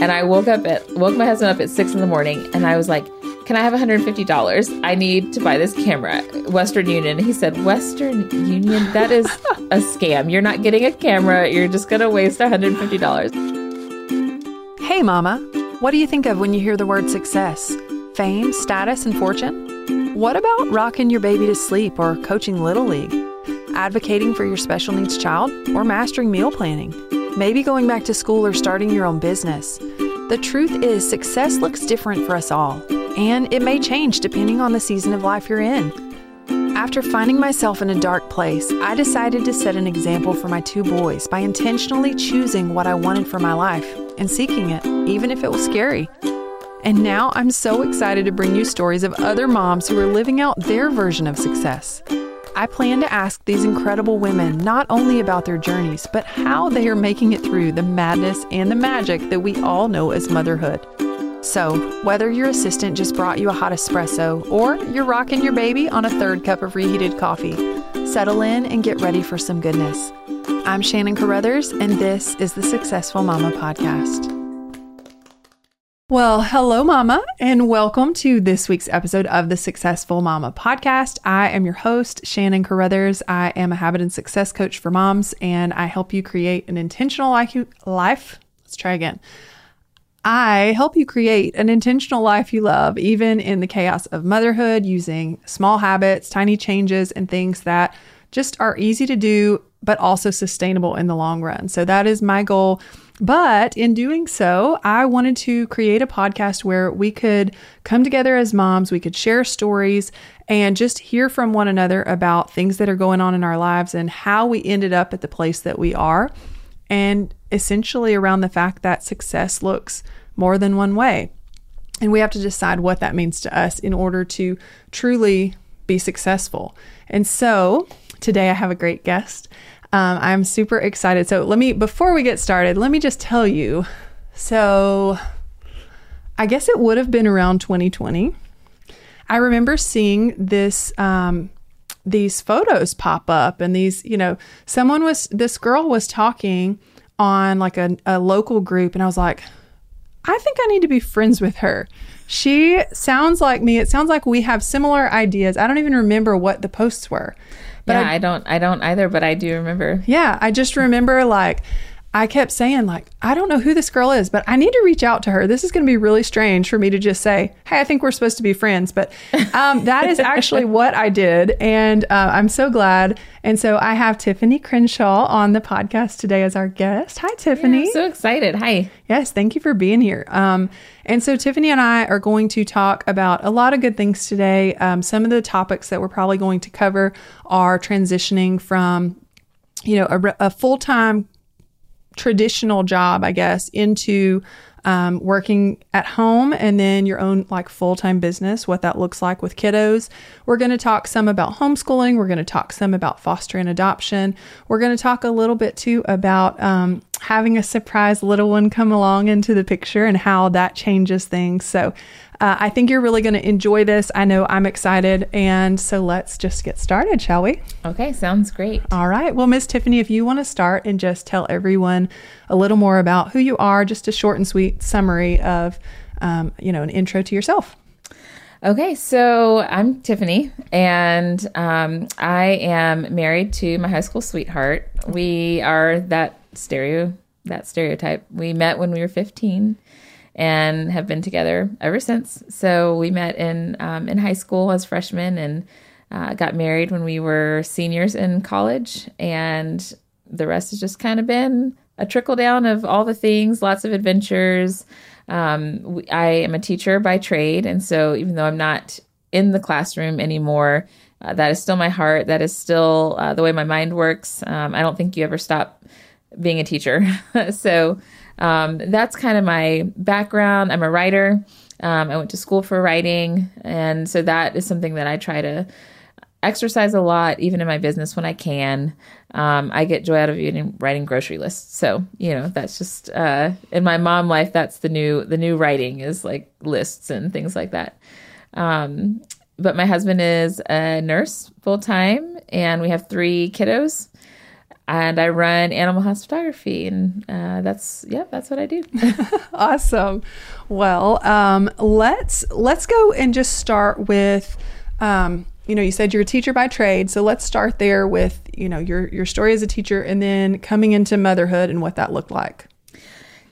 And I woke up at woke my husband up at six in the morning, and I was like, "Can I have one hundred fifty dollars? I need to buy this camera." Western Union. He said, "Western Union? That is a scam. You're not getting a camera. You're just gonna waste one hundred fifty dollars." Hey, Mama. What do you think of when you hear the word success? Fame, status, and fortune? What about rocking your baby to sleep or coaching Little League? Advocating for your special needs child or mastering meal planning? Maybe going back to school or starting your own business? The truth is, success looks different for us all, and it may change depending on the season of life you're in. After finding myself in a dark place, I decided to set an example for my two boys by intentionally choosing what I wanted for my life and seeking it, even if it was scary. And now I'm so excited to bring you stories of other moms who are living out their version of success. I plan to ask these incredible women not only about their journeys, but how they are making it through the madness and the magic that we all know as motherhood. So, whether your assistant just brought you a hot espresso or you're rocking your baby on a third cup of reheated coffee, settle in and get ready for some goodness. I'm Shannon Carruthers, and this is the Successful Mama Podcast. Well, hello, Mama, and welcome to this week's episode of the Successful Mama podcast. I am your host, Shannon Carruthers. I am a habit and success coach for moms, and I help you create an intentional life. Let's try again. I help you create an intentional life you love, even in the chaos of motherhood, using small habits, tiny changes, and things that just are easy to do, but also sustainable in the long run. So that is my goal but in doing so, I wanted to create a podcast where we could come together as moms, we could share stories and just hear from one another about things that are going on in our lives and how we ended up at the place that we are. And essentially around the fact that success looks more than one way. And we have to decide what that means to us in order to truly be successful. And so today I have a great guest. Um, I'm super excited. So let me, before we get started, let me just tell you. So I guess it would have been around 2020. I remember seeing this, um, these photos pop up, and these, you know, someone was, this girl was talking on like a, a local group, and I was like, I think I need to be friends with her. She sounds like me. It sounds like we have similar ideas. I don't even remember what the posts were. But yeah, I, I don't I don't either, but I do remember. Yeah, I just remember like I kept saying like I don't know who this girl is, but I need to reach out to her. This is going to be really strange for me to just say, "Hey, I think we're supposed to be friends." But um, that is actually what I did, and uh, I'm so glad. And so I have Tiffany Crenshaw on the podcast today as our guest. Hi, Tiffany. Yeah, so excited. Hi. Yes, thank you for being here. Um, and so Tiffany and I are going to talk about a lot of good things today. Um, some of the topics that we're probably going to cover are transitioning from you know a, a full-time traditional job, I guess, into um, working at home and then your own like full time business, what that looks like with kiddos. We're going to talk some about homeschooling. We're going to talk some about foster and adoption. We're going to talk a little bit too about um, having a surprise little one come along into the picture and how that changes things. So uh, I think you're really going to enjoy this. I know I'm excited. And so let's just get started, shall we? Okay, sounds great. All right. Well, Miss Tiffany, if you want to start and just tell everyone a little more about who you are, just a short and sweet summary of, um, you know, an intro to yourself. Okay, so I'm Tiffany, and um, I am married to my high school sweetheart. We are that stereo that stereotype. We met when we were 15 and have been together ever since. So we met in um, in high school as freshmen and uh, got married when we were seniors in college, and the rest has just kind of been a trickle down of all the things, lots of adventures. Um, I am a teacher by trade, and so even though I'm not in the classroom anymore, uh, that is still my heart. That is still uh, the way my mind works. Um, I don't think you ever stop being a teacher. so um, that's kind of my background. I'm a writer. Um, I went to school for writing. And so that is something that I try to exercise a lot, even in my business when I can. Um, I get joy out of eating, writing grocery lists. So, you know, that's just, uh, in my mom life, that's the new, the new writing is like lists and things like that. Um, but my husband is a nurse full time and we have three kiddos. And I run animal house photography, and uh, that's yeah, that's what I do. awesome. Well, um, let's let's go and just start with. Um, you know, you said you're a teacher by trade, so let's start there with you know your your story as a teacher, and then coming into motherhood and what that looked like.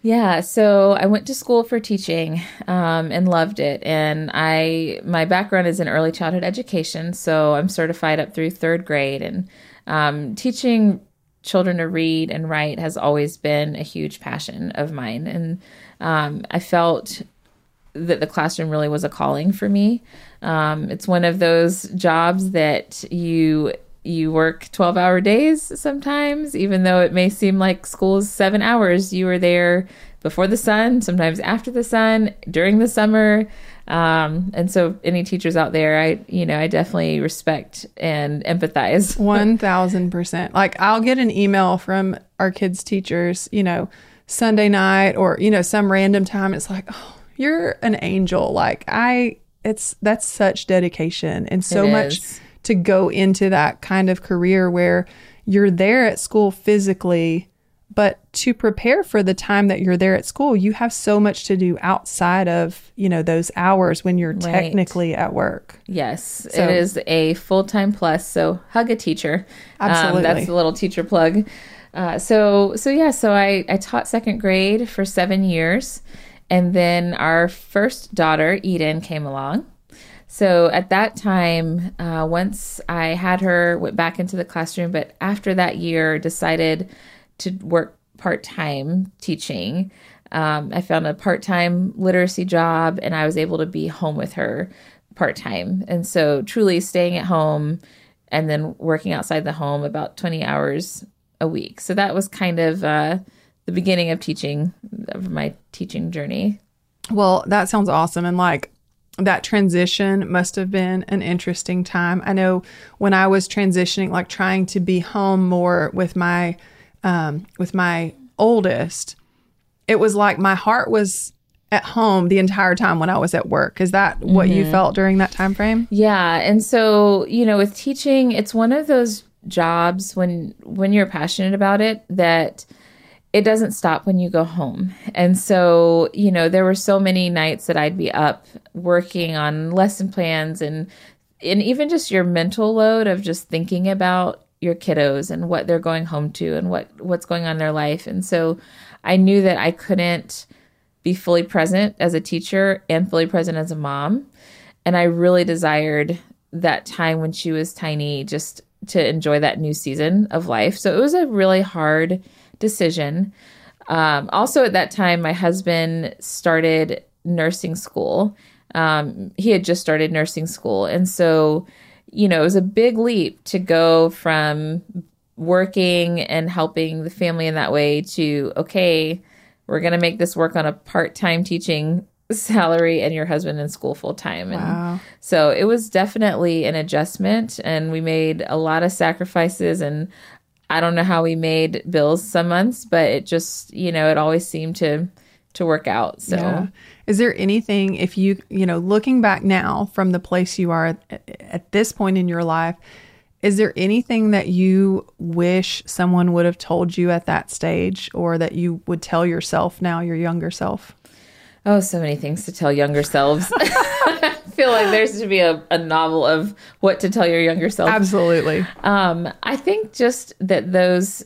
Yeah, so I went to school for teaching um, and loved it. And I my background is in early childhood education, so I'm certified up through third grade. And um, teaching children to read and write has always been a huge passion of mine. And um, I felt that the classroom really was a calling for me. Um, it's one of those jobs that you you work 12 hour days sometimes, even though it may seem like school's seven hours. You are there before the sun, sometimes after the sun, during the summer. Um, and so any teachers out there, I, you know, I definitely respect and empathize. 1000%. Like I'll get an email from our kids' teachers, you know, Sunday night or, you know, some random time. It's like, oh, you're an angel. Like I, it's, that's such dedication and so much to go into that kind of career where you're there at school physically, but to prepare for the time that you're there at school, you have so much to do outside of, you know, those hours when you're right. technically at work. Yes, so, it is a full-time plus, so hug a teacher. Absolutely. Um, that's a little teacher plug. Uh, so so yeah, so I, I taught second grade for seven years. And then our first daughter, Eden, came along. So at that time, uh, once I had her, went back into the classroom, but after that year, decided to work part time teaching. Um, I found a part time literacy job, and I was able to be home with her part time. And so, truly staying at home and then working outside the home about 20 hours a week. So that was kind of uh, the beginning of teaching, of my teaching journey. Well, that sounds awesome. And like, that transition must have been an interesting time. I know when I was transitioning, like trying to be home more with my um, with my oldest, it was like my heart was at home the entire time when I was at work. Is that what mm-hmm. you felt during that time frame? Yeah, and so you know, with teaching, it's one of those jobs when when you're passionate about it that it doesn't stop when you go home. And so, you know, there were so many nights that I'd be up working on lesson plans and and even just your mental load of just thinking about your kiddos and what they're going home to and what what's going on in their life. And so I knew that I couldn't be fully present as a teacher and fully present as a mom. And I really desired that time when she was tiny just to enjoy that new season of life. So it was a really hard decision. Um, also, at that time, my husband started nursing school. Um, he had just started nursing school. And so, you know, it was a big leap to go from working and helping the family in that way to, okay, we're going to make this work on a part time teaching salary and your husband in school full time. And wow. so it was definitely an adjustment and we made a lot of sacrifices and I don't know how we made bills some months, but it just, you know, it always seemed to to work out. So yeah. Is there anything if you, you know, looking back now from the place you are at, at this point in your life, is there anything that you wish someone would have told you at that stage or that you would tell yourself now, your younger self? Oh, so many things to tell younger selves. I feel like there's to be a, a novel of what to tell your younger self. Absolutely. Um, I think just that those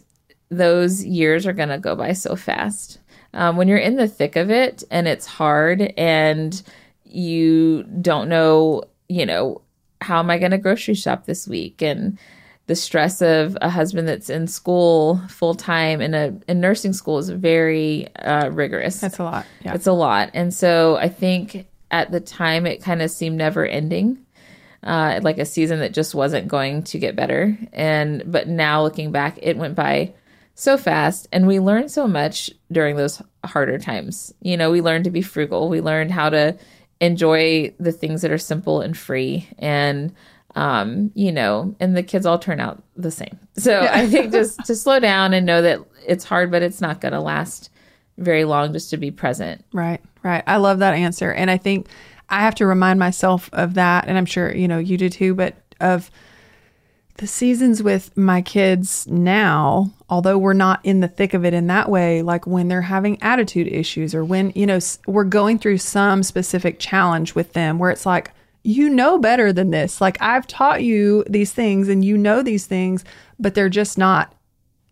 those years are gonna go by so fast. Um, when you're in the thick of it and it's hard and you don't know, you know, how am I gonna grocery shop this week and the stress of a husband that's in school full time in a in nursing school is very uh, rigorous. That's a lot. Yeah, it's a lot, and so I think at the time it kind of seemed never ending, uh, like a season that just wasn't going to get better. And but now looking back, it went by so fast, and we learned so much during those harder times. You know, we learned to be frugal. We learned how to enjoy the things that are simple and free and um, you know, and the kids all turn out the same. So yeah. I think just to slow down and know that it's hard, but it's not going to last very long just to be present. Right, right. I love that answer. And I think I have to remind myself of that. And I'm sure, you know, you do too, but of the seasons with my kids now, although we're not in the thick of it in that way, like when they're having attitude issues or when, you know, we're going through some specific challenge with them where it's like, you know better than this. Like I've taught you these things and you know these things, but they're just not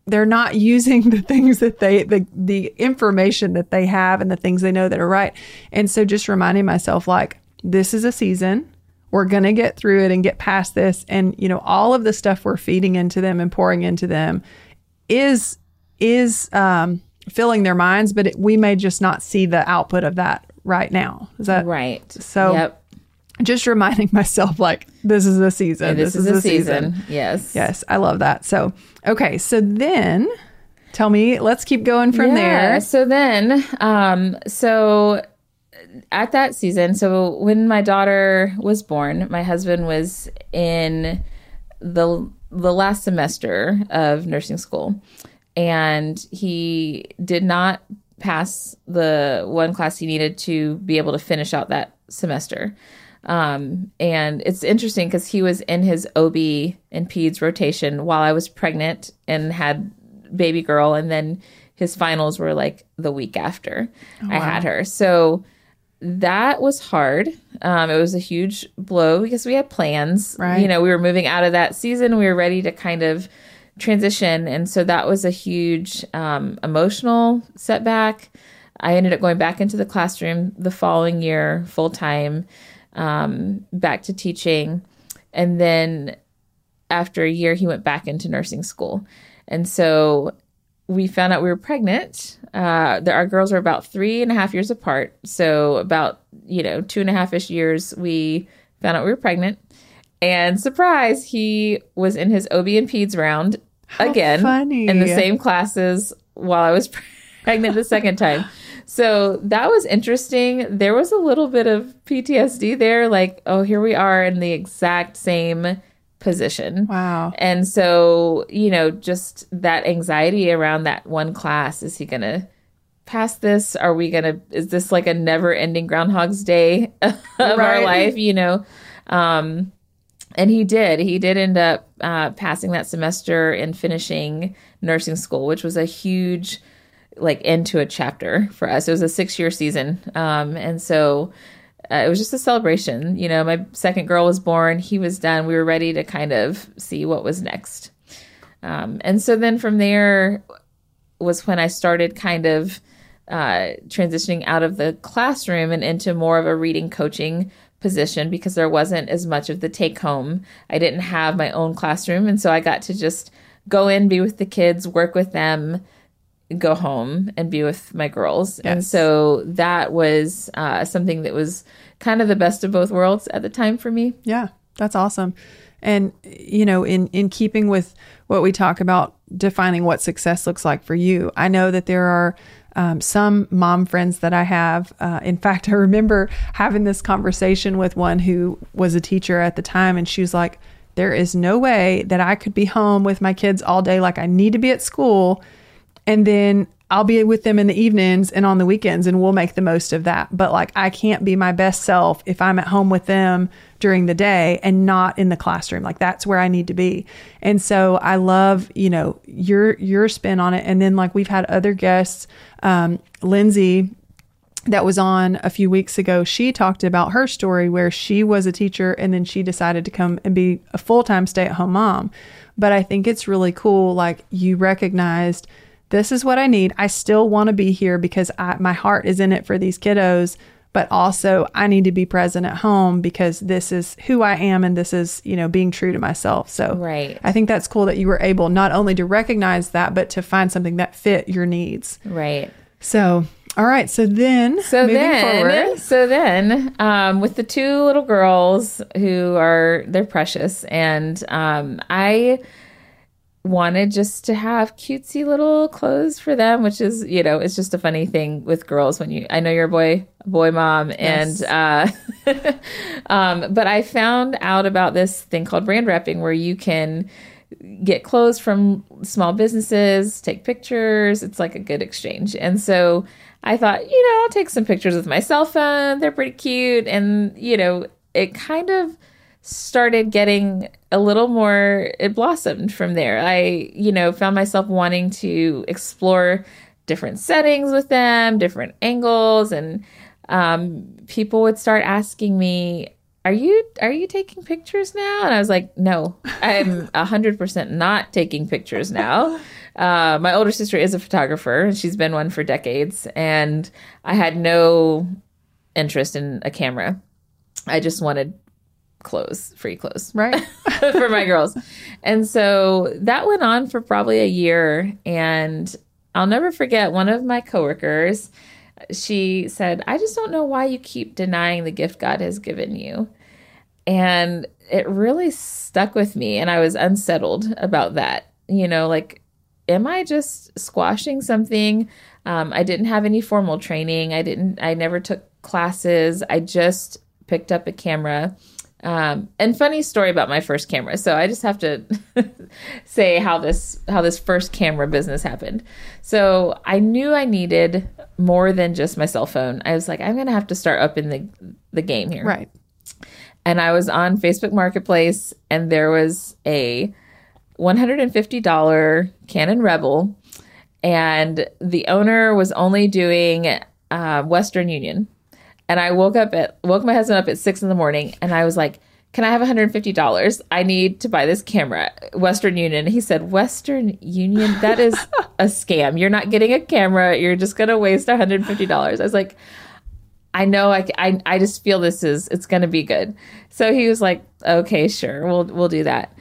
they're not using the things that they the the information that they have and the things they know that are right. And so just reminding myself like this is a season. We're going to get through it and get past this and you know all of the stuff we're feeding into them and pouring into them is is um filling their minds but it, we may just not see the output of that right now. Is that Right. So- yep. just reminding myself like this is the season. This, is, a season. Yes. Yes, I love that. So, okay, so then tell me, let's keep going from Yeah, there. So then, um, so at that season, so when my daughter was born, my husband was in the the last semester of nursing school, and he did not pass the one class he needed to be able to finish out that semester. Um, and it's interesting because he was in his OB and PEDS rotation while I was pregnant and had baby girl, and then his finals were like the week after I had her. So that was hard. Um, it was a huge blow because we had plans. Right. You know, we were moving out of that season. We were ready to kind of transition. And so that was a huge um, emotional setback. I ended up going back into the classroom the following year, full time, um, back to teaching. And then after a year, he went back into nursing school. And so we found out we were pregnant. Uh, the, our girls are about three and a half years apart. So about, you know, two and a half ish years, we found out we were pregnant. And surprise, he was in his OB and PEDS round again funny. in the same classes while I was pregnant the second time. So that was interesting. There was a little bit of PTSD there, like, oh, here we are in the exact same position. Wow. And so, you know, just that anxiety around that one class. Is he going to pass this? Are we going to, is this like a never ending Groundhog's Day of our life, you know? Um, and he did. He did end up uh, passing that semester and finishing nursing school, which was a huge, like, end to a chapter for us. It was a six year season. Um, and so, uh, it was just a celebration. You know, my second girl was born. He was done. We were ready to kind of see what was next. Um, and so then from there was when I started kind of uh, transitioning out of the classroom and into more of a reading coaching position because there wasn't as much of the take home. I didn't have my own classroom. And so I got to just go in, be with the kids, work with them, go home and be with my girls. And so that was uh, something that was kind of the best of both worlds at the time for me. Yeah, that's awesome. And you know, in in keeping with what we talk about defining what success looks like for you, I know that there are um, some mom friends that I have. Uh, in fact, I remember having this conversation with one who was a teacher at the time, and she was like, "There is no way that I could be home with my kids all day. Like I need to be at school, and then." I'll be with them in the evenings and on the weekends, and we'll make the most of that. But like, I can't be my best self if I'm at home with them during the day and not in the classroom. Like, that's where I need to be. And so, I love you know your your spin on it. And then like we've had other guests, um, Lindsay that was on a few weeks ago, she talked about her story where she was a teacher and then she decided to come and be a full time stay at home mom. But I think it's really cool. Like you recognized this is what I need. I still want to be here because I, my heart is in it for these kiddos. But also, I need to be present at home because this is who I am and this is, you know, being true to myself. So, Right. I think that's cool that you were able not only to recognize that, but to find something that fit your needs. Right. So, all right. So then, So moving then, forward, so then, um, with the two little girls who are they're precious, and um, I wanted just to have cutesy little clothes for them, which is you know it's just a funny thing with girls when you I know you're a boy boy mom, and uh, um, but I found out about this thing called brand repping where you can get clothes from small businesses, take pictures. It's like a good exchange. And so I thought, you know, I'll take some pictures with my cell phone. They're pretty cute. And, you know, it kind of started getting a little more it blossomed from there. I you know found myself wanting to explore different settings with them different angles and um, people would start asking me are you are you taking pictures now? And i was like no i'm 100% not taking pictures now. Uh, my older sister is a photographer and she's been one for decades and i had no interest in a camera. I just wanted clothes, free clothes, right, for my girls. And so that went on for probably a year. And I'll never forget one of my coworkers. She said, I just don't know why you keep denying the gift God has given you. And it really stuck with me. And I was unsettled about that. You know, like, am I just squashing something? Um, I didn't have any formal training. I didn't, I never took classes. I just picked up a camera um, and funny story about my first camera. So I just have to say how this how this first camera business happened. So I knew I needed more than just my cell phone. I was like, I'm gonna have to start up in the the game here. Right. And I was on Facebook Marketplace, and there was a $150 Canon Rebel, and the owner was only doing uh, Western Union. And I woke up at woke my husband up at six in the morning, and I was like, "Can I have one hundred and fifty dollars? I need to buy this camera." Western Union. He said, "Western Union? That is a scam. You're not getting a camera. You're just gonna waste one hundred and fifty dollars." I was like. I know I, I, I just feel this is it's going to be good. So he was like, "Okay, sure. We'll we'll do that."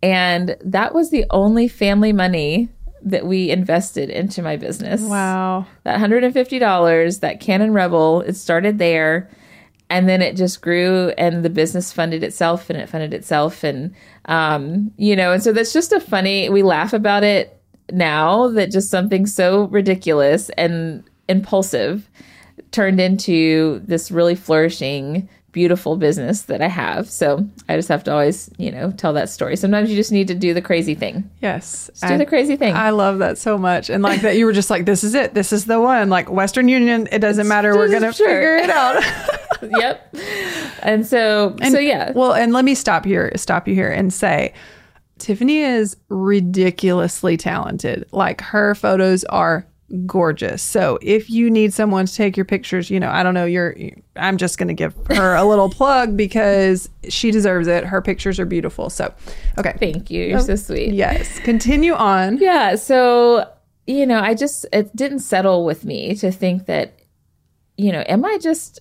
And that was the only family money that we invested into my business. Wow. That $150, that Canon Rebel, it started there and then it just grew and the business funded itself and it funded itself and um, you know, and so that's just a funny we laugh about it now that just something so ridiculous and impulsive turned into this really flourishing beautiful business that I have. So I just have to always, you know, tell that story. Sometimes you just need to do the crazy thing. Yes. Just do the crazy thing. I love that so much. And like that you were just like, this is it. This is the one. Like Western Union, it doesn't matter. We're going to Sure. figure it out. yep. And so, And- so yeah. Well, and let me stop here, stop you here and say Tiffany is ridiculously talented. Like her photos are gorgeous. So if you need someone to take your pictures, you know, I don't know, you're I'm just going to give her a little plug because she deserves it. Her pictures are beautiful. So, okay. Thank you. You're so sweet. Yes, continue on. Yeah. So, you know, I just, it didn't settle with me to think that, you know, am I just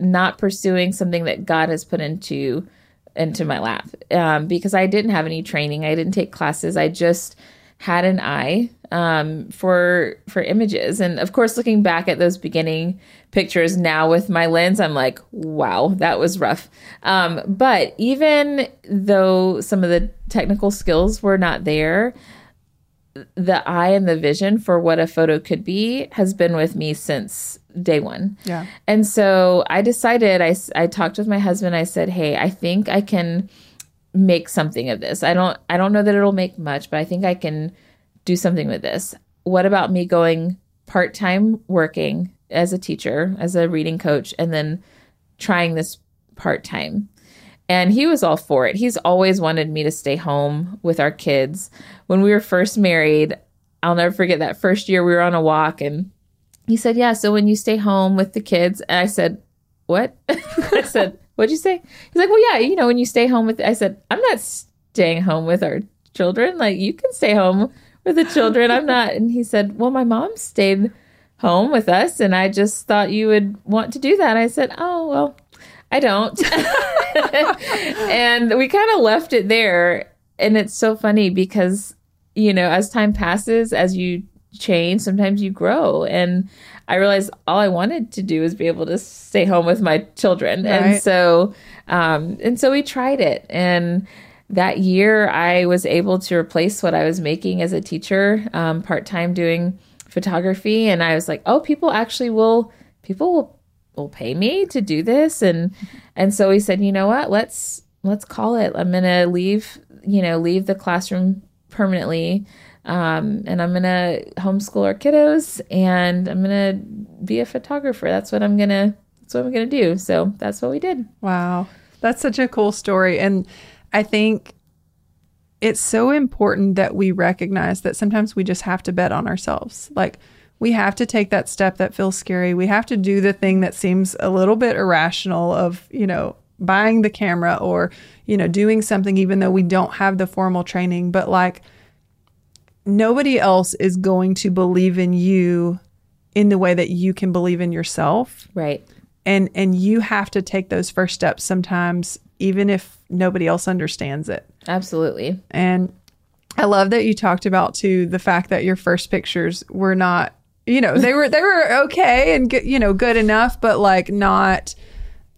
not pursuing something that God has put into into my lap? Um, because I didn't have any training. I didn't take classes. I just had an eye um, for for images. And of course, looking back at those beginning pictures now with my lens, I'm like, wow, that was rough. Um, but even though some of the technical skills were not there, the eye and the vision for what a photo could be has been with me since day one. Yeah. And so I decided, I, I talked with my husband. I said, Hey, I think I can make something of this. I don't, I don't know that it'll make much, but I think I can do something with this. What about me going part time working as a teacher, as a reading coach, and then trying this part time? And he was all for it. He's always wanted me to stay home with our kids. When we were first married, I'll never forget that first year we were on a walk and he said, Yeah, so when you stay home with the kids, and I said, What? I said, What'd you say? He's like, Well, yeah, you know, when you stay home with, I said, I'm not staying home with our children. Like, you can stay home with the children. I'm not. And he said, Well, my mom stayed home with us, and I just thought you would want to do that. I said, Oh, well, I don't. and we kind of left it there. And it's so funny because, you know, as time passes, as you change, sometimes you grow. And I realized all I wanted to do was be able to stay home with my children. Right. And so, um, and so we tried it. And that year I was able to replace what I was making as a teacher, um, part time doing photography. And I was like, oh, people actually will, people will will pay me to do this. And and so we said you know what? Let's let's call it. I'm gonna leave you know leave the classroom permanently. Um, and i'm gonna homeschool our kiddos and i'm gonna be a photographer. That's what i'm gonna that's what i'm gonna do. So that's what we did. Wow. That's such a cool story. And I think it's so important that we recognize that sometimes we just have to bet on ourselves. Like, we have to take that step that feels scary. We have to do the thing that seems a little bit irrational of, you know, buying the camera or, you know, doing something even though we don't have the formal training. But like, nobody else is going to believe in you in the way that you can believe in yourself. Right. And and you have to take those first steps sometimes even if nobody else understands it. Absolutely. And I love that you talked about too the fact that your first pictures were not, you know, they were they were okay and good, you know, good enough, but like not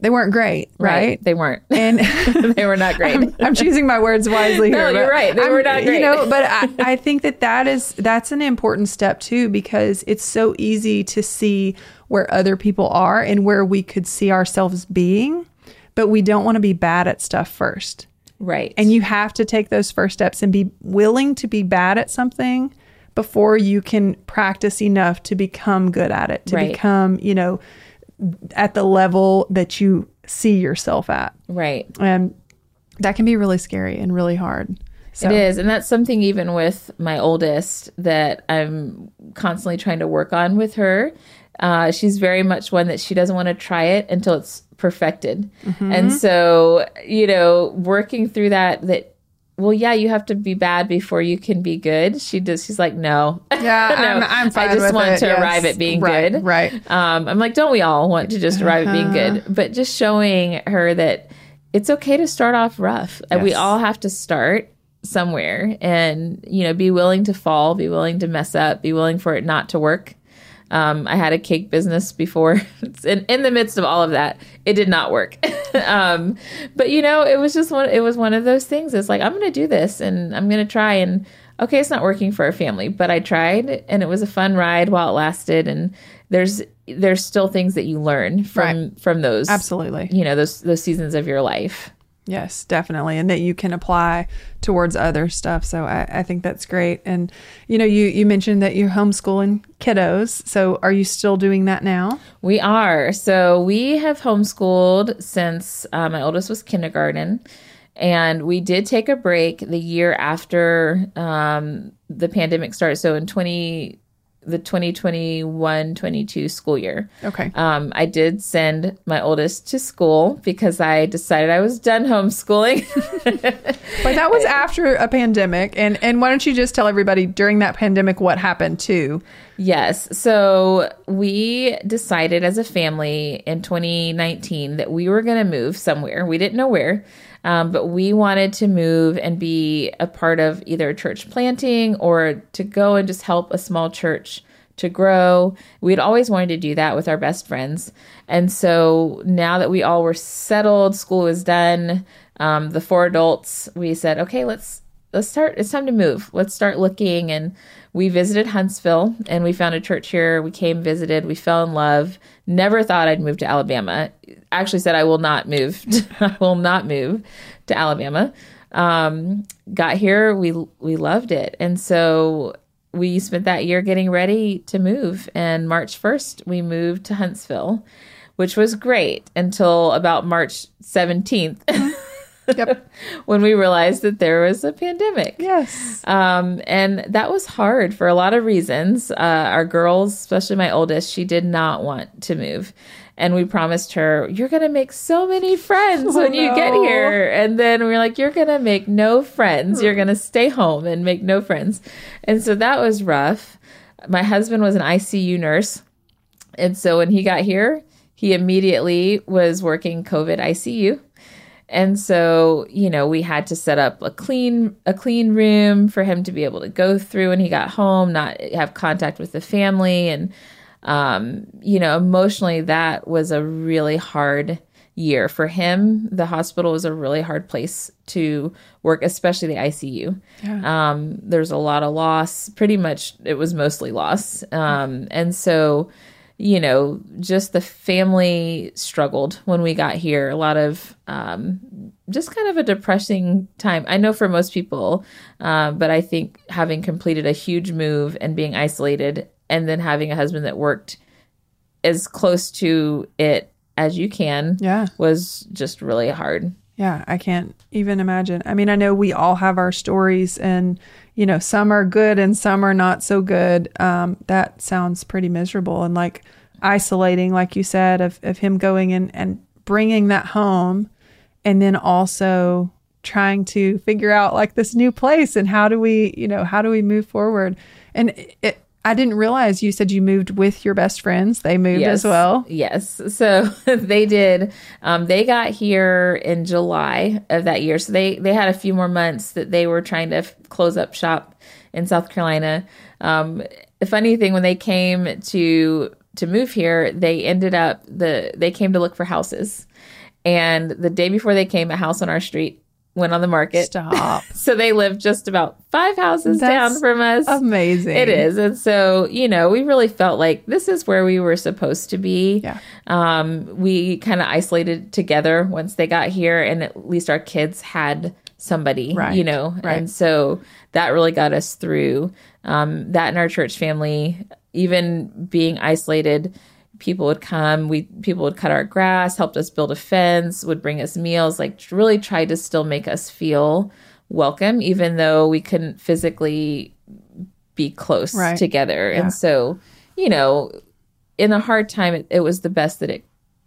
they weren't great, right? They weren't. And they were not great. I'm, I'm choosing my words wisely here. No, you're right. They I'm- were not You know, but I, I think that that is that's an important step too because it's so easy to see where other people are and where we could see ourselves being, but we don't want to be bad at stuff first. right. And you have to take those first steps and be willing to be bad at something before you can practice enough to become good at it, to Right. become, you know, at the level that you see yourself at. right. And that can be really scary and really hard. So, It is. And that's something even with my oldest that I'm constantly trying to work on with her. Uh, she's very much one that she doesn't want to try it until it's perfected. Mm-hmm. And so, you know, working through that, that, well, yeah, you have to be bad before you can be good. She does. She's like, no. Yeah, No, I'm, I'm fine I just want it, to yes. arrive at being right, good. Right. Um, I'm like, don't we all want to just arrive at being good? But just showing her that it's okay to start off rough. And we all have to start somewhere and, you know, be willing to fall, be willing to mess up, be willing for it not to work. Um, I had a cake business before. in, in the midst of all of that, it did not work. um, but you know, it was just one. It was one of those things. It's like I'm going to do this, and I'm going to try. And okay, it's not working for our family, but I tried, and it was a fun ride while it lasted. And there's there's still things that you learn from from those Absolutely. you know those those seasons of your life. Yes, definitely. And that you can apply towards other stuff. So I, I think that's great. And you know, you you mentioned that you're homeschooling kiddos. So are you still doing that now? We are. So we have homeschooled since uh, my oldest was kindergarten. And we did take a break the year after um, the pandemic started. So in 20, the 2021 22 school year. Okay. Um, I did send my oldest to school because I decided I was done homeschooling. But that was after a pandemic. And and why don't you just tell everybody during that pandemic what happened too? Yes. So we decided as a family in 2019 that we were going to move somewhere. We didn't know where, um, but we wanted to move and be a part of either church planting or to go and just help a small church to grow. We'd always wanted to do that with our best friends. And so now that we all were settled, school was done, um, the four adults, we said, okay, let's let's start it's time to move let's start looking and we visited huntsville and we found a church here. We came visited we fell in love. Never thought i'd move to alabama. Actually said i will not move i will not move to alabama. Um, got here we we loved it. And so we spent that year getting ready to move and march 1st we moved to huntsville which was great until about march 17th Yep. when we realized that there was a pandemic. yes. Um, and that was hard for a lot of reasons. Uh, our girls, especially my oldest, she did not want to move. And we promised her, You're going to make so many friends when you get here. And then we are like, You're going to make no friends. You're going to stay home and make no friends. And so that was rough. My husband was an ICU nurse. And so when he got here, he immediately was working COVID ICU. And so, you know, we had to set up a clean a clean room for him to be able to go through when he got home, not have contact with the family and um, you know, emotionally that was a really hard year for him. The hospital was a really hard place to work, especially the ICU. Um, there's a lot of loss. Pretty much it was mostly loss. Um, and so you know, just the family struggled when we got here. A lot of um, just kind of a depressing time. I know for most people, uh, but I think having completed a huge move and being isolated, and then having a husband that worked as close to it as you can Yeah. was just really hard. Yeah, I can't even imagine. I mean, I know we all have our stories, and you know, some are good and some are not so good. Um, that sounds pretty miserable and like isolating, like you said, of of him going in and bringing that home, and then also trying to figure out like this new place and how do we, you know, how do we move forward? And it, I didn't realize you said you moved with your best friends. They moved as well. Yes. So they did. Um, they got here in July of that year. So they they had a few more months that they were trying to f- close up shop in South Carolina. Um, the funny thing when they came to to move here, they ended up the they came to look for houses, and the day before they came, a house on our street went on the market. Stop. So they live just about five houses That's down from us. Amazing. It is. And so, you know, we really felt like this is where we were supposed to be. Yeah. Um, we kind of isolated together once they got here, and at least our kids had somebody, Right, you know. right. And so that really got us through um, that in our church family, even being isolated. People would come. We people would cut our grass, helped us build a fence, would bring us meals. Like really tried to still make us feel welcome, even though we couldn't physically be close Right. together. Yeah. And so, you know, in a hard time, it, it was the best that it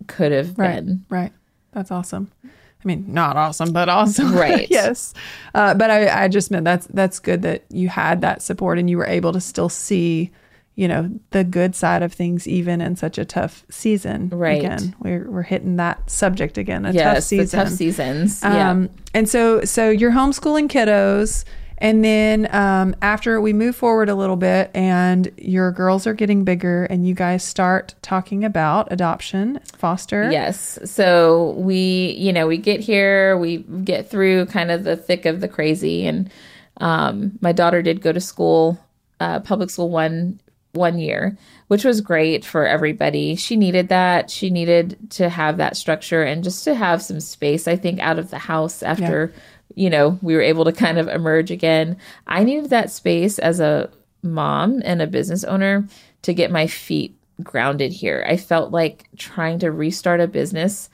could have Right. been. Right. That's awesome. I mean, not awesome, but awesome. Right. yes. Uh, but I, I just meant that's that's good that you had that support and you were able to still see, you know, the good side of things even in such a tough season. Right. Again, we're we're hitting that subject again. A tough season. the tough seasons. yeah. Um, and so so you're homeschooling kiddos. And then um, after we move forward a little bit and your girls are getting bigger and you guys start talking about adoption, foster. Yes. So we, you know, we get here, we get through kind of the thick of the crazy, and um, my daughter did go to school, uh, public school one one year, which was great for everybody. She needed that. She needed to have that structure and just to have some space. I think out of the house after, you know, we were able to kind of emerge again. I needed that space as a mom and a business owner to get my feet grounded here. I felt like trying to restart a business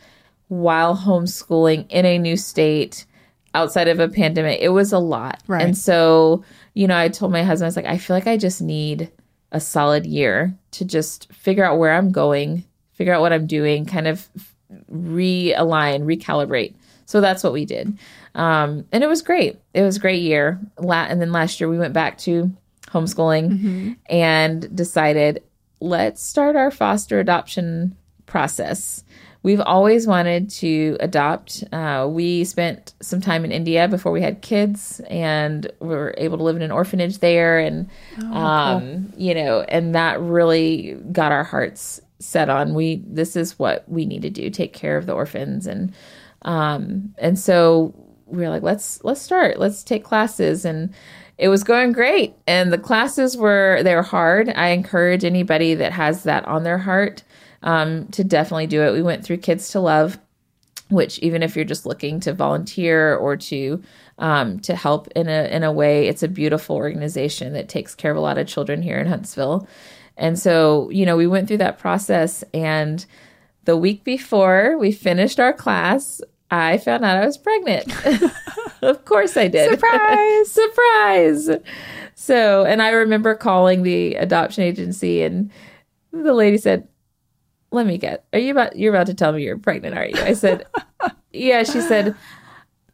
while homeschooling in a new state outside of a pandemic, it was a lot. Right. And so, you know, I told my husband, I was like, I feel like I just need a solid year to just figure out where I'm going, figure out what I'm doing, kind of realign, recalibrate. So that's what we did. Um, and it was great. It was a great year. La- and then last year we went back to homeschooling and decided let's start our foster adoption process. We've always wanted to adopt. Uh, we spent some time in India before we had kids, and we were able to live in an orphanage there, and um, you know, and that really got our hearts set on we. This is what we need to do: take care of the orphans, and um, and so we were like, let's let's start. Let's take classes, and it was going great. And the classes were they were hard. I encourage anybody that has that on their heart um, to definitely do it. We went through Kids to Love, which even if you're just looking to volunteer or to um, to help in a in a way, it's a beautiful organization that takes care of a lot of children here in Huntsville. And so, you know, we went through that process and the week before we finished our class, I found out I was pregnant. of course I did. Surprise! Surprise. So, and I remember calling the adoption agency and the lady said, "Let me get. Are you about you're about to tell me you're pregnant, are you?" I said, "Yeah." She said,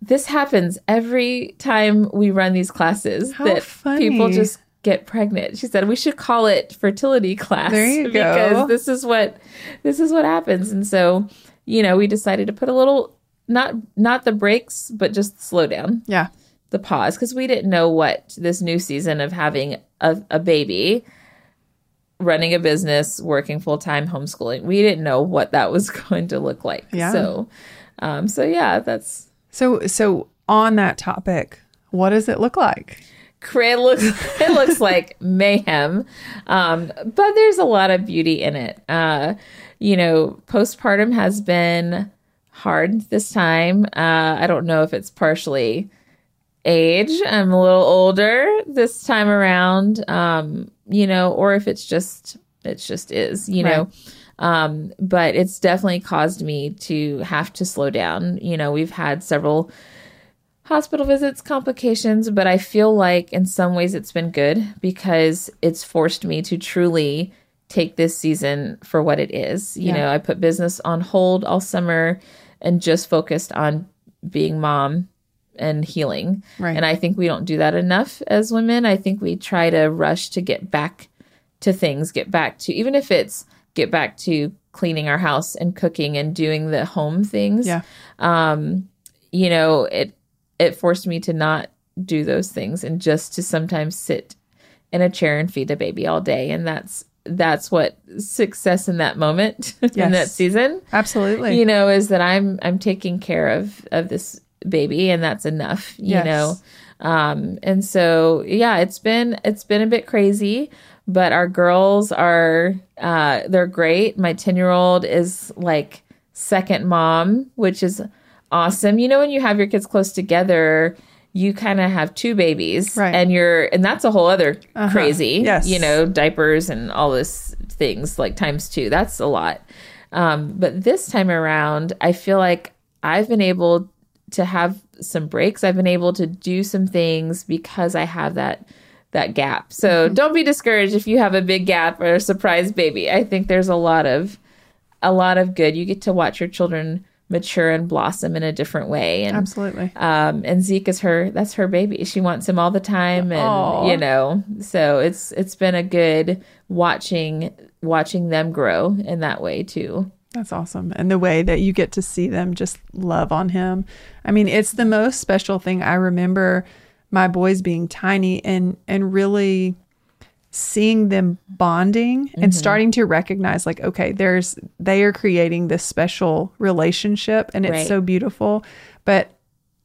"This happens every time we run these classes How that funny. people just get pregnant." She said, "We should call it fertility class There you go. because this is what this is what happens." And so, you know, we decided to put a little not not the brakes, but just slow down Yeah. the pause because we didn't know what this new season of having a, a baby running a business working full-time homeschooling. We didn't know what that was going to look like. Yeah. so um so yeah that's So so on that topic, what does it look like? it looks it looks like mayhem. Um but there's a lot of beauty in it. Uh you know postpartum has been hard this time. Uh i don't know if it's partially age. I'm a little older this time around. Um you know or if it's just it just is you know Um, but it's definitely caused me to have to slow down. You know, we've had several hospital visits, complications, but I feel like in some ways it's been good because it's forced me to truly take this season for what it is. You Yeah. know, I put business on hold all summer and just focused on being mom and healing. Right. And I think we don't do that enough as women. I think we try to rush to get back to things, get back to even if it's get back to cleaning our house and cooking and doing the home things Yeah. Um, you know it it forced me to not do those things and just to sometimes sit in a chair and feed a baby all day and that's that's what success in that moment in that season Absolutely. you know is that i'm i'm taking care of of this baby and that's enough you Yes. know um and so yeah it's been it's been a bit crazy but our girls are uh they're great my 10 year old is like second mom which is awesome you know when you have your kids close together you kind of have two babies Right. and you're and that's a whole other crazy Yes. you know diapers and all this things like times two that's a lot um, but this time around i feel like i've been able to have some breaks i've been able to do some things because i have that that gap. So don't be discouraged if you have a big gap or a surprise baby. I think there's a lot of a lot of good. You get to watch your children mature and blossom in a different way. And Absolutely. um and Zeke is her that's her baby. She wants him all the time and Aw. you know so it's it's been a good watching watching them grow in that way too That's awesome. And the way that you get to see them just love on him. I mean, it's the most special thing. I remember my boys being tiny and and really seeing them bonding and mm-hmm. starting to recognize like okay, there's they are creating this special relationship and it's Right. so beautiful. But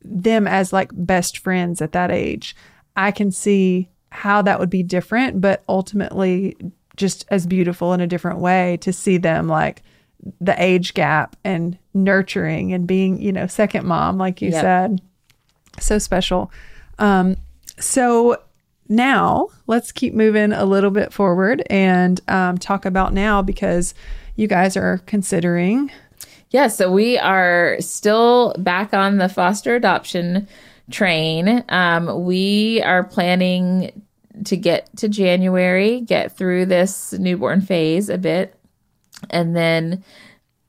them as like best friends at that age, I can see how that would be different, but ultimately just as beautiful in a different way to see them like the age gap and nurturing and being, you know, second mom, like you Yep. said. So special. Um, so now let's keep moving a little bit forward and um, talk about now because you guys are considering yeah so we are still back on the foster adoption train um we are planning to get to January get through this newborn phase a bit and then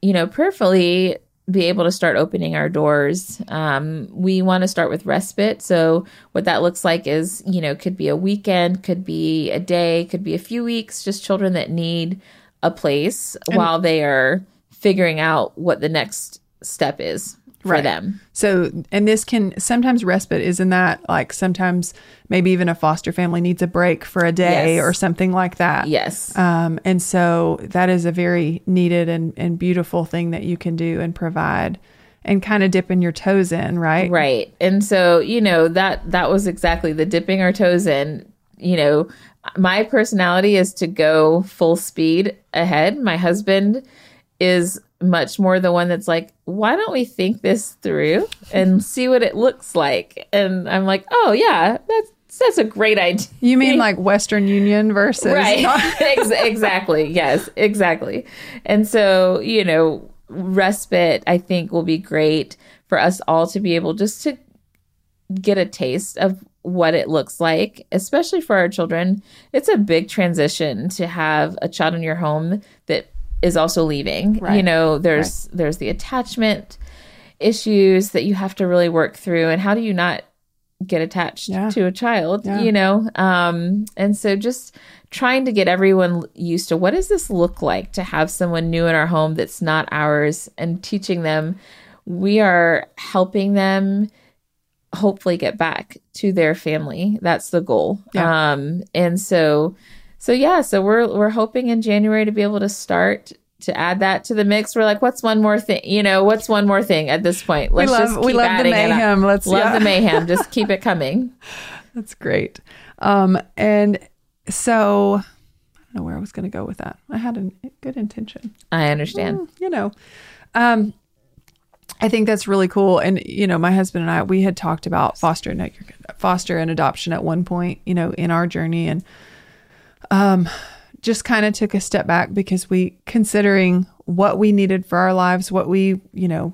you know prayerfully be able to start opening our doors. Um, we want to start with respite. So what that looks like is you know could be a weekend could be a day could be a few weeks just children that need a place while they are figuring out what the next step is for Right. them So, and this can sometimes respite isn't that like sometimes maybe even a foster family needs a break for a day Yes. or something like that. yes Um, and so that is a very needed and, and beautiful thing that you can do and provide and kind of dipping your toes in, right? Right. And so, you know, that that was exactly the dipping our toes in. You know, my personality is to go full speed ahead. My husband is much more the one that's like, why don't we think this through and see what it looks like? And I'm like, oh yeah, that's that's a great idea. You mean like Western Union versus right. Ex- exactly. Yes exactly. And so you know respite i think will be great for us all to be able just to get a taste of what it looks like especially for our children. It's a big transition to have a child in your home that is also leaving. You know there's there's the attachment issues that you have to really work through and how do you not get attached Yeah. to a child Yeah. you know? Um and so just trying to get everyone used to what does this look like to have someone new in our home that's not ours and teaching them. We are helping them hopefully get back to their family. That's the goal. Yeah. um and so so yeah so we're we're hoping in january to be able to start to add that to the mix we're like what's one more thing you know what's one more thing at this point We let's love just we love the mayhem. Let's love yeah. the mayhem just keep it coming That's great. Um, and so I don't know where I was going to go with that. I had a good intention. i understand Mm, you know um i think that's really cool and you know my husband and i we had talked about foster no, foster and adoption at one point you know in our journey and um just kind of took a step back because we considering what we needed for our lives, what we, you know,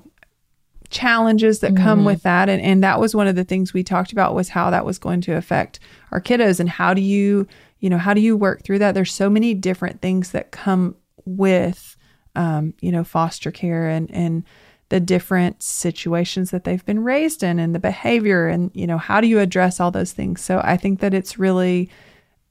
challenges that come with that and and that was one of the things we talked about was how that was going to affect our kiddos and how do you you know how do you work through that? There's so many different things that come with um, you know foster care and and the different situations that they've been raised in and the behavior and you know how do you address all those things? So i think that it's really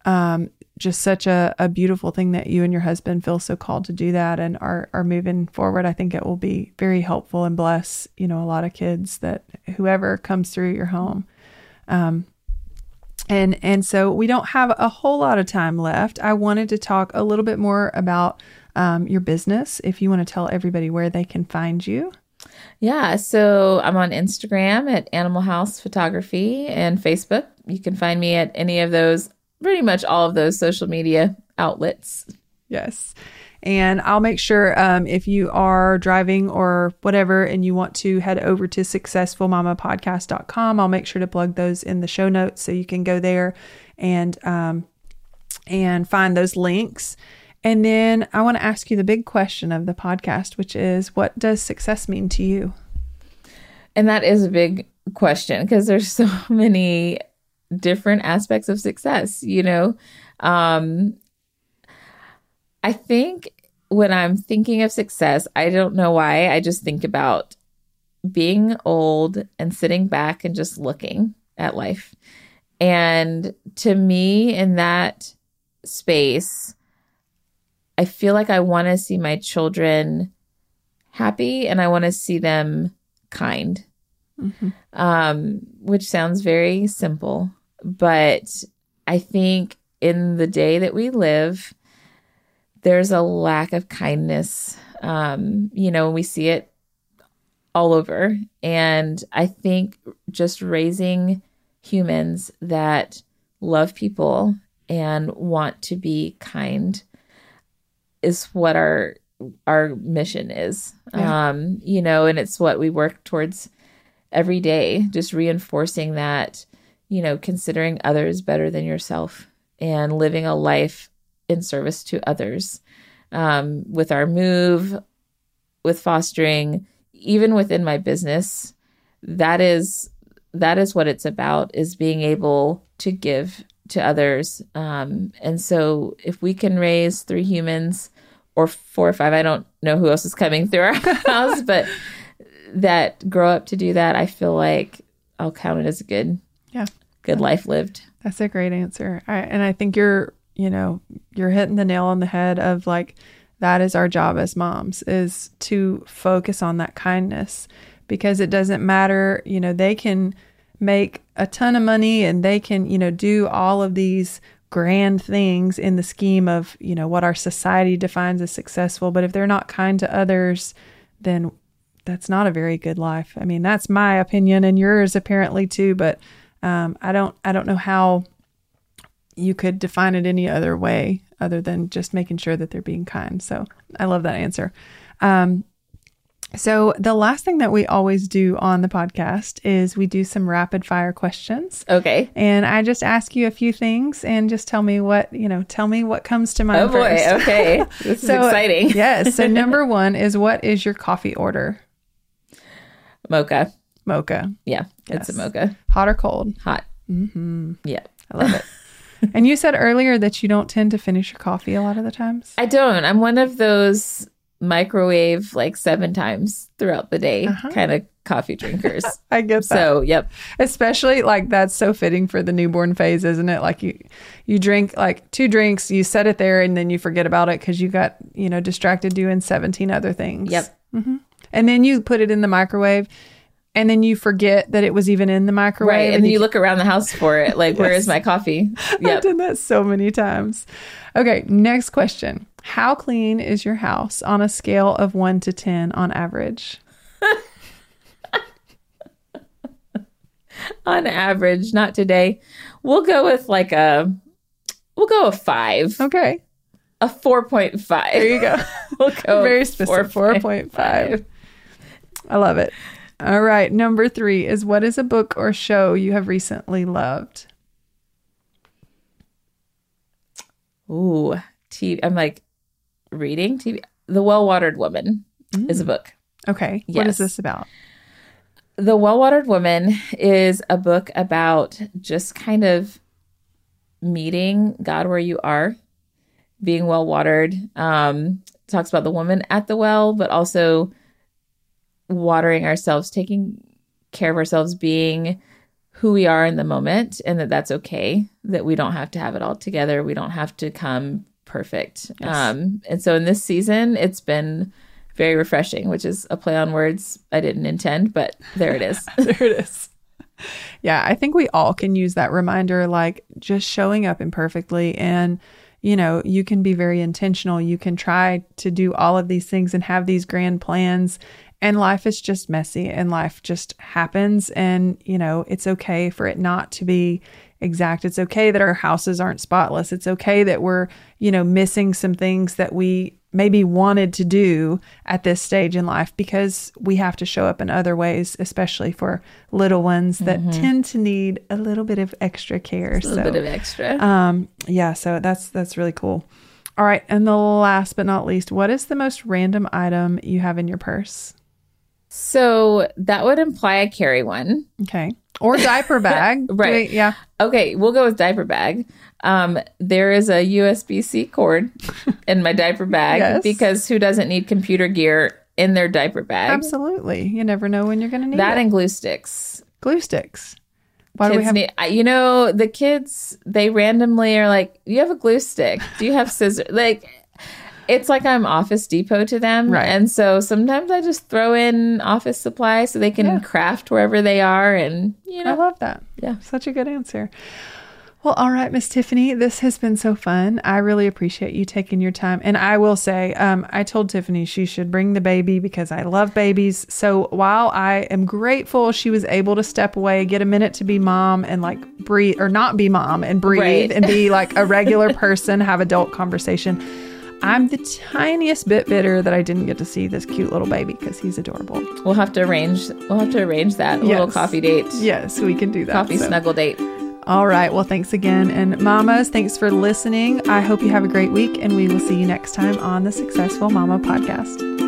um, just such a, a beautiful thing that you and your husband feel so called to do that and are, are moving forward. I think it will be very helpful and bless, you know, a lot of kids that whoever comes through your home. Um, and, and so we don't have a whole lot of time left. I wanted to talk a little bit more about um, your business. If you want to tell everybody where they can find you. Yeah, so I'm on Instagram at Animal House Photography and Facebook. You can find me at any of those, pretty much all of those social media outlets. Yes. And I'll make sure um, if you are driving or whatever and you want to head over to successfulmamapodcast.com, I'll make sure to plug those in the show notes so you can go there and um, and find those links. And then I want to ask you the big question of the podcast, which is what does success mean to you? And that is a big question because there's so many different aspects of success, you know. Um I think when I'm thinking of success, I don't know why, I just think about being old and sitting back and just looking at life. And to me in that space, I feel like I want to see my children happy and I want to see them kind. Mm-hmm. Um, which sounds very simple, but I think in the day that we live, there's a lack of kindness. Um, you know, we see it all over. And I think just raising humans that love people and want to be kind is what our our mission is. Yeah. Um, you know, and it's what we work towards every day, just reinforcing that, you know, considering others better than yourself and living a life in service to others. Um, with our move, with fostering, even within my business, that is that is what it's about is being able to give to others. Um, and so if we can raise three humans or four or five, I don't know who else is coming through our house, but that grow up to do that, I feel like I'll count it as a good, Yeah. good life lived. That's a great answer. I, and I think you're, you know, you're hitting the nail on the head of like, that is our job as moms is to focus on that kindness because it doesn't matter, you know, they can make a ton of money and they can, you know, do all of these grand things in the scheme of, you know, what our society defines as successful. But if they're not kind to others, then that's not a very good life. I mean, that's my opinion and yours apparently too, but um, I don't I don't know how you could define it any other way other than just making sure that they're being kind. So I love that answer. Um, so the last thing that we always do on the podcast is we do some rapid fire questions. Okay. And I just ask you a few things and just tell me what, you know, tell me what comes to mind Oh boy. first. Okay. This is So, exciting. yes. So number one is what is your coffee order? Mocha. Mocha. Yeah. It's a mocha. Hot or cold? Hot. Mm-hmm. Yeah. I love it. and you said earlier that you don't tend to finish your coffee a lot of the times. I don't. I'm one of those microwave like seven times throughout the day Uh-huh. kind of coffee drinkers. I get that. so, yep. Especially like that's so fitting for the newborn phase, isn't it? Like you you drink like two drinks, you set it there and then you forget about it cuz you got, you know, distracted doing 17 other things. Yep. And then you put it in the microwave and then you forget that it was even in the microwave Right. And then you look around the house for it. Like, where is my coffee? I've done that so many times. Okay, next question. How clean is your house on a scale of 1 to 10 on average? On average, not today. We'll go with like a, we'll go a five, Okay. a 4.5. There you go. we'll go Very specific. 4.5. I love it. All right. Number three is what is a book or show you have recently loved? Ooh, TV. I'm like reading TV. The Well Watered Woman is a book. Okay. What is this about? The Well Watered Woman is a book about just kind of meeting God where you are, being well watered. Um, talks about the woman at the well, but also watering ourselves, taking care of ourselves, being who we are in the moment, and that that's okay. That we don't have to have it all together. We don't have to come perfect. Yes. Um, and so in this season, it's been very refreshing, which is a play on words I didn't intend, but there it is. there it is. Yeah, I think we all can use that reminder like just showing up imperfectly and you know, you can be very intentional. You can try to do all of these things and have these grand plans and life is just messy and life just happens and you know, it's okay for it not to be exact. It's okay that our houses aren't spotless. It's okay that we're, you know, missing some things that we maybe wanted to do at this stage in life because we have to show up in other ways, especially for little ones that tend to need a little bit of extra care. Mm-hmm. A little so, bit of extra. um, yeah, so that's that's really cool. All right, and the last but not least, what is the most random item you have in your purse? So that would imply I carry one. Okay, or diaper bag, Right. We- yeah. Okay, we'll go with diaper bag. Um, there is a USB C cord in my diaper bag Yes. because who doesn't need computer gear in their diaper bag? Absolutely. You never know when you're going to need That it. and glue sticks. glue sticks. Why do kids we have? need, you know, the kids they randomly are like, you have a glue stick? Do you have scissors?" like, it's like I'm Office Depot to them, Right. And so sometimes I just throw in office supplies so they can Yeah. craft wherever they are, and you know, I love that. Yeah. Such a good answer. Well, all right, Miss Tiffany, this has been so fun. I really appreciate you taking your time. And I will say, um, I told Tiffany she should bring the baby because I love babies. So while I am grateful she was able to step away, get a minute to be mom and like breathe, or not be mom and breathe Right. and be like a regular person, have adult conversation. I'm the tiniest bit bitter that I didn't get to see this cute little baby because he's adorable. we'll have to arrange. We'll have to arrange that a little coffee date, Yes, we can do that. coffee So- snuggle date. All right. Well, thanks again. And mamas, thanks for listening. I hope you have a great week, and we will see you next time on the Successful Mama podcast.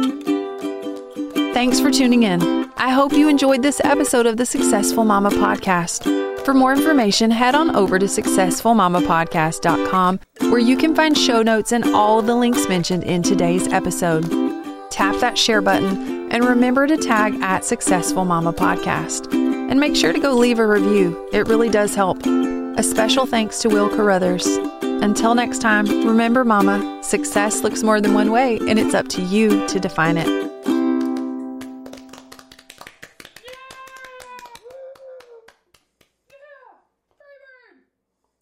Thanks for tuning in. I hope you enjoyed this episode of the Successful Mama podcast. For more information, head on over to successfulmamapodcast.com where you can find show notes and all the links mentioned in today's episode. Tap that share button and remember to tag at Successful Mama Podcast. And make sure to go leave a review. It really does help. A special thanks to Will Carruthers. Until next time, remember, Mama, success looks more than one way, and it's up to you to define it.